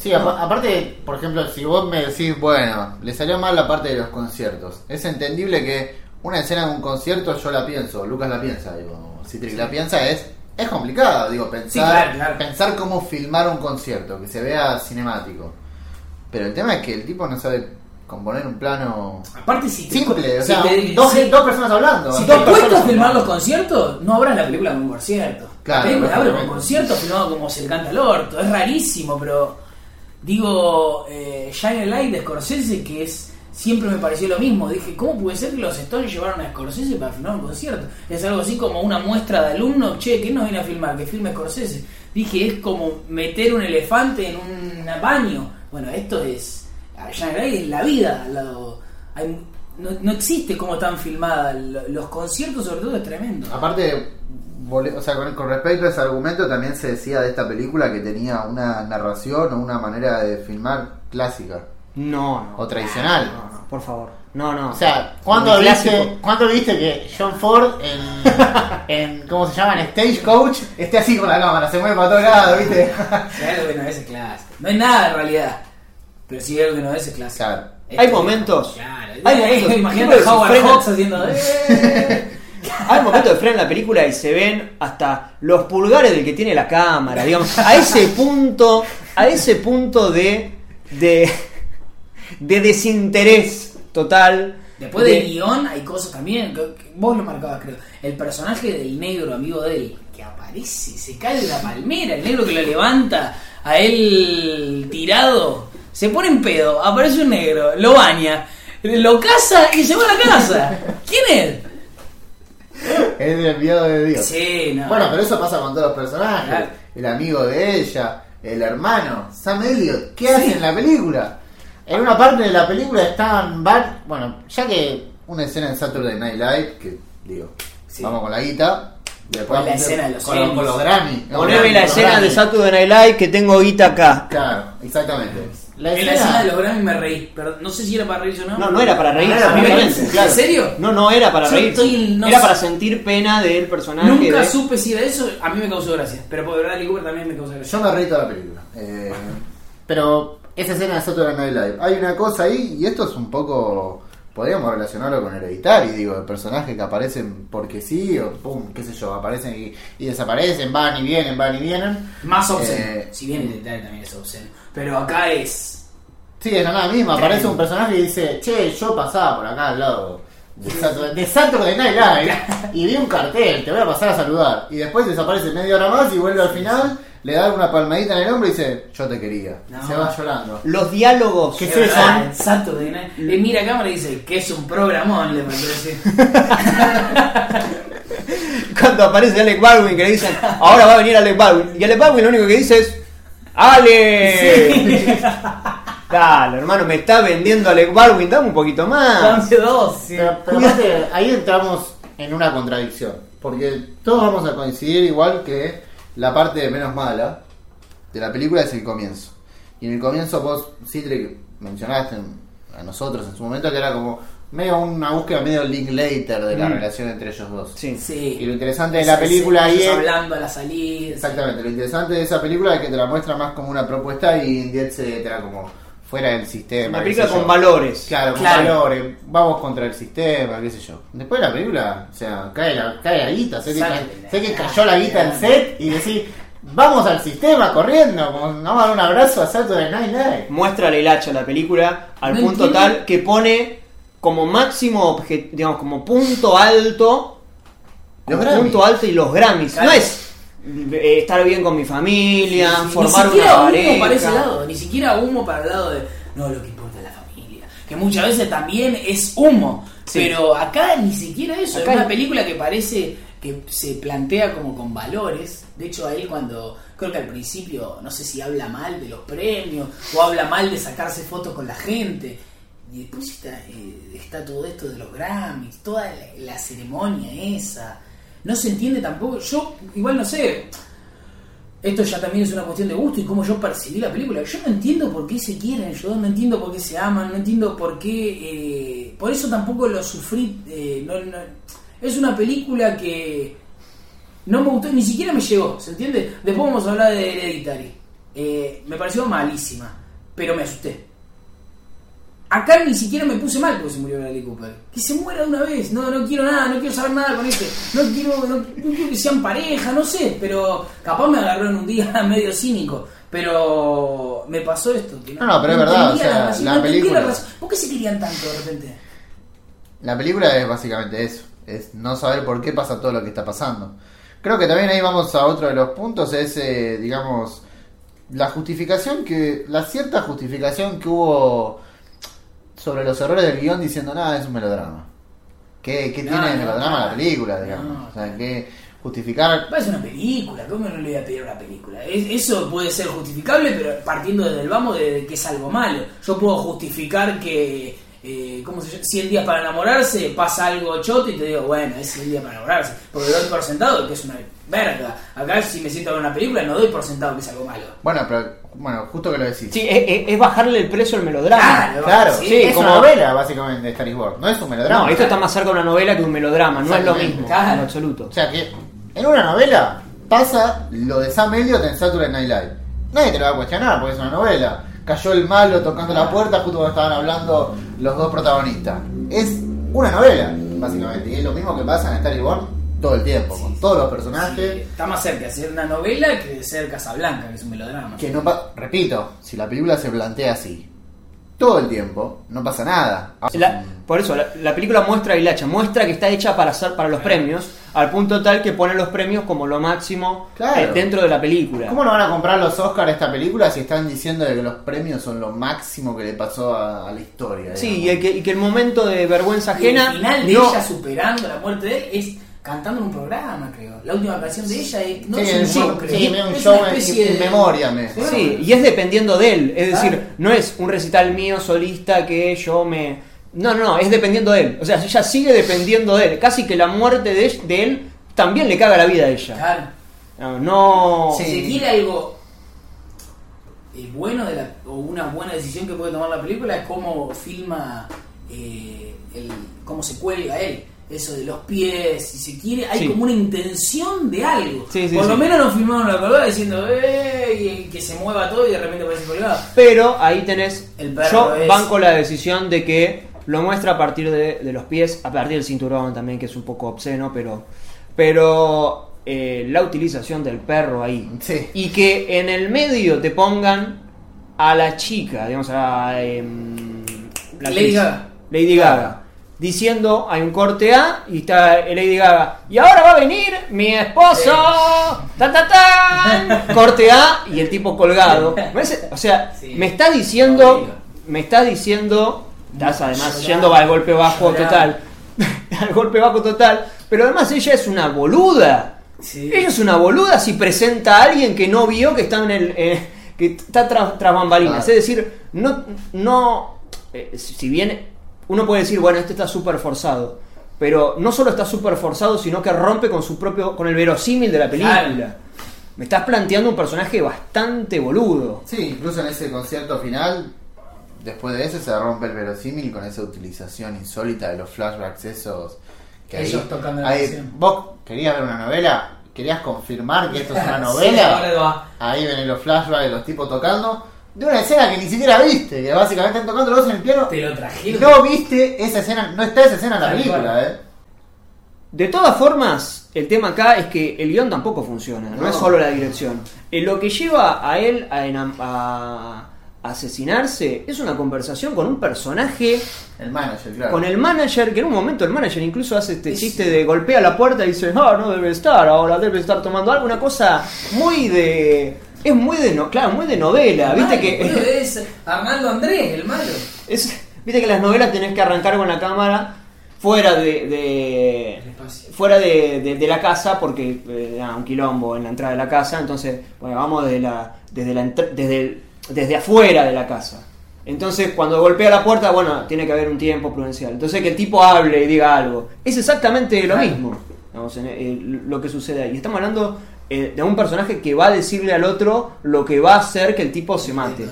Sí, apa- aparte, por ejemplo, si vos me decís, bueno, le salió mal la parte de los conciertos, es entendible que una escena de un concierto yo la pienso, Lucas la piensa, digo, Citric la piensa, es es complicado, digo, pensar, Sí, claro, claro. pensar cómo filmar un concierto, que se vea cinemático. Pero el tema es que el tipo no sabe componer un plano Aparte, si te- simple, o si sea, te- dos, si- dos personas hablando. Si te cuesta filmar los conciertos, no abras la película con un concierto. Claro, la película abre un concierto filmado como se le canta al orto. Es rarísimo, pero digo, eh, Shine Light de Scorsese, que es siempre me pareció lo mismo. Dije, ¿cómo puede ser que los Stones llevaron a Scorsese para filmar un concierto? Es algo así como una muestra de alumnos, che, ¿qué nos viene a filmar? Que filme Scorsese. Dije, es como meter un elefante en un baño. Bueno, esto es. Shine a Light es la vida. hay- no, no existe cómo están filmadas. Lo- Los conciertos, sobre todo, es tremendo. Aparte, o sea, con, con respecto a ese argumento, también se decía de esta película que tenía una narración o una manera de filmar clásica No, no. o tradicional. No, no, por favor. No, no. O sea, ¿cuándo Muy viste, clásico. ¿cuándo viste que John Ford en, en ¿cómo se llama? En Stagecoach esté así con la cámara, se mueve para todos lados, ¿viste? Si hay algo que no es, es clásico. No hay nada en realidad. Pero si hay algo que no es, es clásico. Claro. Hay momentos. Claro. Hay momentos. Imagínate a Howard Hawks haciendo. "Eh". Hay momentos de freno en la película y se ven hasta los pulgares del que tiene la cámara, digamos, a ese punto, a ese punto de de, de desinterés total. Después de- del guion hay cosas también. que- que vos lo marcabas, creo. El personaje del negro, amigo de él, que aparece, se cae de la palmera. El negro que lo levanta a él tirado. Se pone en pedo, aparece un negro, lo baña, lo caza y se va a la casa. ¿Quién es? Es el enviado de Dios. Sí, no. Bueno, pero eso pasa con todos los personajes. Claro. El amigo de ella, el hermano, Sam Elliott. ¿Qué hace en la película? En una parte de la película están... Bueno, ya que una escena en Saturday Night Live, que digo, Sí. vamos con la guita. Después Con la escena de los con, con Emmys. los Grammy. Poneme la escena Grammy. de Saturday Night Live que tengo guita acá. Claro, exactamente. La en la escena de los Grammy me reí, pero no sé si era para reírse o no. No, no era para reír. No era para obviamente. reírse, claro. ¿En serio? No, no era para Yo reír. estoy- no era sé. para sentir pena del personaje. Nunca de- supe si era eso, a mí me causó gracia. Pero por Bradley Cooper también me causó gracia. Yo me reí toda la película. Eh, pero esa escena de Saturday Night Live, hay una cosa ahí, y esto es un poco. Podríamos relacionarlo con Hereditary, digo, el personaje que aparecen porque sí, o pum, qué sé yo, aparecen y, y desaparecen, van y vienen, van y vienen. Más obsceno. Eh, si bien el detalle también es obsceno. Pero acá es. Sí, es la nada misma, aparece un personaje y dice, che, yo pasaba por acá al lado de Saturday, de Saturday Night Live y vi un cartel, te voy a pasar a saludar. Y después desaparece media hora más y vuelve al final, le da una palmadita en el hombro y dice, yo te quería. No. Se va llorando. Los diálogos ¿Qué es es eso? Exacto. de nada. Le mira a cámara y dice que es un programón, le parece. cuando aparece Alec Baldwin que le dicen ahora va a venir Alec Baldwin y Alec Baldwin lo único que dice es Ale dale hermano me está vendiendo Alec Baldwin dame un poquito más Once dos. sí. Pero, pero aparte, ahí entramos en una contradicción. Porque todos vamos a coincidir igual que la parte menos mala de la película es el comienzo. Y en el comienzo vos, Citre, mencionaste a nosotros en su momento que era como medio una búsqueda medio Linklater de la Mm. relación entre ellos dos. sí. Sí. Y lo interesante de la Sí, película sí, ahí es... hablando a la salida. Exactamente, lo interesante de esa película es que te la muestra más como una propuesta y Indiet se te la como fuera del sistema. una película con yo. valores Claro, con Claro. valores, vamos contra el sistema, qué sé yo. Después de la película, o sea, cae la, cae la guita, sé que, ca- sé que cayó la guita en set y decís, vamos al sistema corriendo, como, vamos a dar un abrazo a Saturday Night Live. muestra el hacha la película al No punto entiendo. tal que pone como máximo obje- digamos como punto alto Los como Grammys. punto alto y los Grammys Claro. no es estar bien con mi familia Sí, sí. formar ni siquiera una humo pareja para ese lado, ni siquiera humo para el lado de no, lo que importa es la familia. Que muchas veces también es humo, Sí. pero acá ni siquiera eso. Acá es una película que parece que se plantea como con valores. De hecho, a él cuando, creo que al principio, no sé si habla mal de los premios o habla mal de sacarse fotos con la gente. Y después está, eh, está todo esto de los Grammys, toda la, la ceremonia esa. No se entiende tampoco. Yo, igual no sé, esto ya también es una cuestión de gusto y cómo yo percibí la película. Yo no entiendo por qué se quieren, yo no entiendo por qué se aman, no entiendo por qué... eh, por eso tampoco lo sufrí. eh, no- es una película que no me gustó, ni siquiera me llegó, ¿se entiende? Después vamos a hablar de Hereditary. eh, me pareció malísima, pero me asusté. Acá ni siquiera me puse mal porque se murió Bradley Cooper. Que se muera de una vez. No, no quiero nada, no quiero saber nada con este. No quiero, no, no quiero que sean pareja, no sé. Pero capaz me agarró en un día medio cínico. Pero me pasó esto. que No, no, pero es verdad, o sea, razón, la película-. ¿Por qué se querían tanto de repente? La película es básicamente eso, es no saber por qué pasa todo lo que está pasando. Creo que también ahí vamos a otro de los puntos, es, eh, digamos, la justificación que, la cierta justificación que hubo sobre los errores del guion diciendo, nada, es un melodrama. ¿Qué, qué No, tiene de no, melodrama no. la película, digamos? O sea, que justificar... Es una película, ¿cómo no le voy a pedir una película? Es- eso puede ser justificable, pero partiendo desde el vamos de, de que es algo malo. Yo puedo justificar que, eh, ¿cómo se llama? 100 días para enamorarse, pasa algo choto y te digo, bueno, es 100 días para enamorarse. Porque doy por sentado que es una verga. Acá si me siento a ver una película no doy por sentado que es algo malo. Bueno, pero, bueno, justo que lo decís. Sí, es, bajarle el precio al melodrama. Claro, sí, sí, es como- una novela básicamente de Star no es un melodrama. No, esto está más cerca de una novela que un melodrama, no es lo mismo, Claro. en absoluto. O sea que en una novela pasa lo de Sam Elliott en Saturday Night Live. Nadie te lo va a cuestionar porque es una novela. Cayó el malo tocando la puerta justo cuando estaban hablando los dos protagonistas. Es una novela, básicamente. Y es lo mismo que pasa en Star todo el tiempo, con todos los personajes. Sí, está más cerca de ser una novela que de ser Casablanca, que es un melodrama. Que no pa- repito, si la película se plantea así todo el tiempo, no pasa nada. La- por eso, la, la película muestra y hacha, muestra que está hecha para hacer para los premios, al punto tal que pone los premios como lo máximo Claro. eh, dentro de la película. ¿Cómo no van a comprar los Oscars esta película si están diciendo de que los premios son lo máximo que le pasó a, a la historia? Sí, y, que, y que el momento de vergüenza Y el ajena final de no- ella superando la muerte de él es cantando en un programa, creo. La última canción de ella es, no Sí, es un sí, show, creo. sí, un es show una en- especie en de memoria, me- Sí, y es dependiendo de él. Es decir, no es un recital mío solista que yo me. No, no, no, es dependiendo de él. O sea, ella sigue dependiendo de él. Casi que la muerte de, de él también le caga la vida a ella. Claro. No, no- Si se quiere algo eh, bueno de la, o una buena decisión que puede tomar la película es cómo filma, eh, el, cómo se cuelga él. Eso de los pies, si se quiere, hay Sí. como una intención de algo. Sí, sí, Por lo menos no filmaron la colgada diciendo, ¡eh! Y que se mueva todo y de repente aparece colgado. Pero ahí tenés. El yo es- banco la decisión de que lo muestra a partir de, de los pies, a partir del cinturón también, que es un poco obsceno, pero. Pero eh, la utilización del perro ahí. Y que en el medio te pongan a la chica, digamos, a. em, la Lady Gaga. Lady Gaga. Diciendo, hay un corte A y está Lady Gaga. Y ahora va a venir mi esposo. ¡Ta, ta, tan! Corte A y el tipo colgado. O sea, Sí. me está diciendo. Me está diciendo. Estás además yendo al golpe bajo total. al golpe bajo total. Pero además ella es una boluda. Sí. Ella es una boluda si presenta a alguien que no vio que está en el. eh, que está tras, tras bambalinas. Ah. Es decir, no. no eh, si bien uno puede decir, bueno, este está súper forzado. Pero no solo está súper forzado, sino que rompe con su propio. con el verosímil de la película. Claro. Me estás planteando un personaje bastante boludo. Sí, incluso en ese concierto final, después de eso se rompe el verosímil con esa utilización insólita de los flashbacks esos. Que Ellos ahí- tocando la ahí-. ¿Vos querías ver una novela? ¿Querías confirmar que esto es una novela? Ahí ven los flashbacks de los tipos tocando. De una escena que ni siquiera viste, que básicamente están tocando los dos en el piano. Te lo trajeron. no viste esa escena, no está esa escena en la Tal película, cual. eh. De todas formas, el tema acá es que el guion tampoco funciona, no, No. es solo la dirección. Eh, lo que lleva a él a, asesinarse es una conversación con un personaje, El manager, claro. con el manager, que en un momento el manager incluso hace este Es- chiste de golpea la puerta y dice, no, no debe estar, ahora debe estar tomando algo, una cosa muy de... Es muy de, no, claro, muy de novela, viste que... es Arnaldo Andrés, el malo. Es, Viste que las novelas tenés que arrancar con la cámara fuera de, fuera de, de- de la casa porque eh, era un quilombo en la entrada de la casa entonces bueno vamos desde la desde la desde el- desde afuera de la casa. Entonces cuando golpea la puerta bueno tiene que haber un tiempo prudencial. Entonces que el tipo hable y diga algo. Es exactamente lo mismo digamos, en- eh, lo que sucede ahí. Estamos hablando eh, de un personaje que va a decirle al otro lo que va a hacer que el tipo se mate.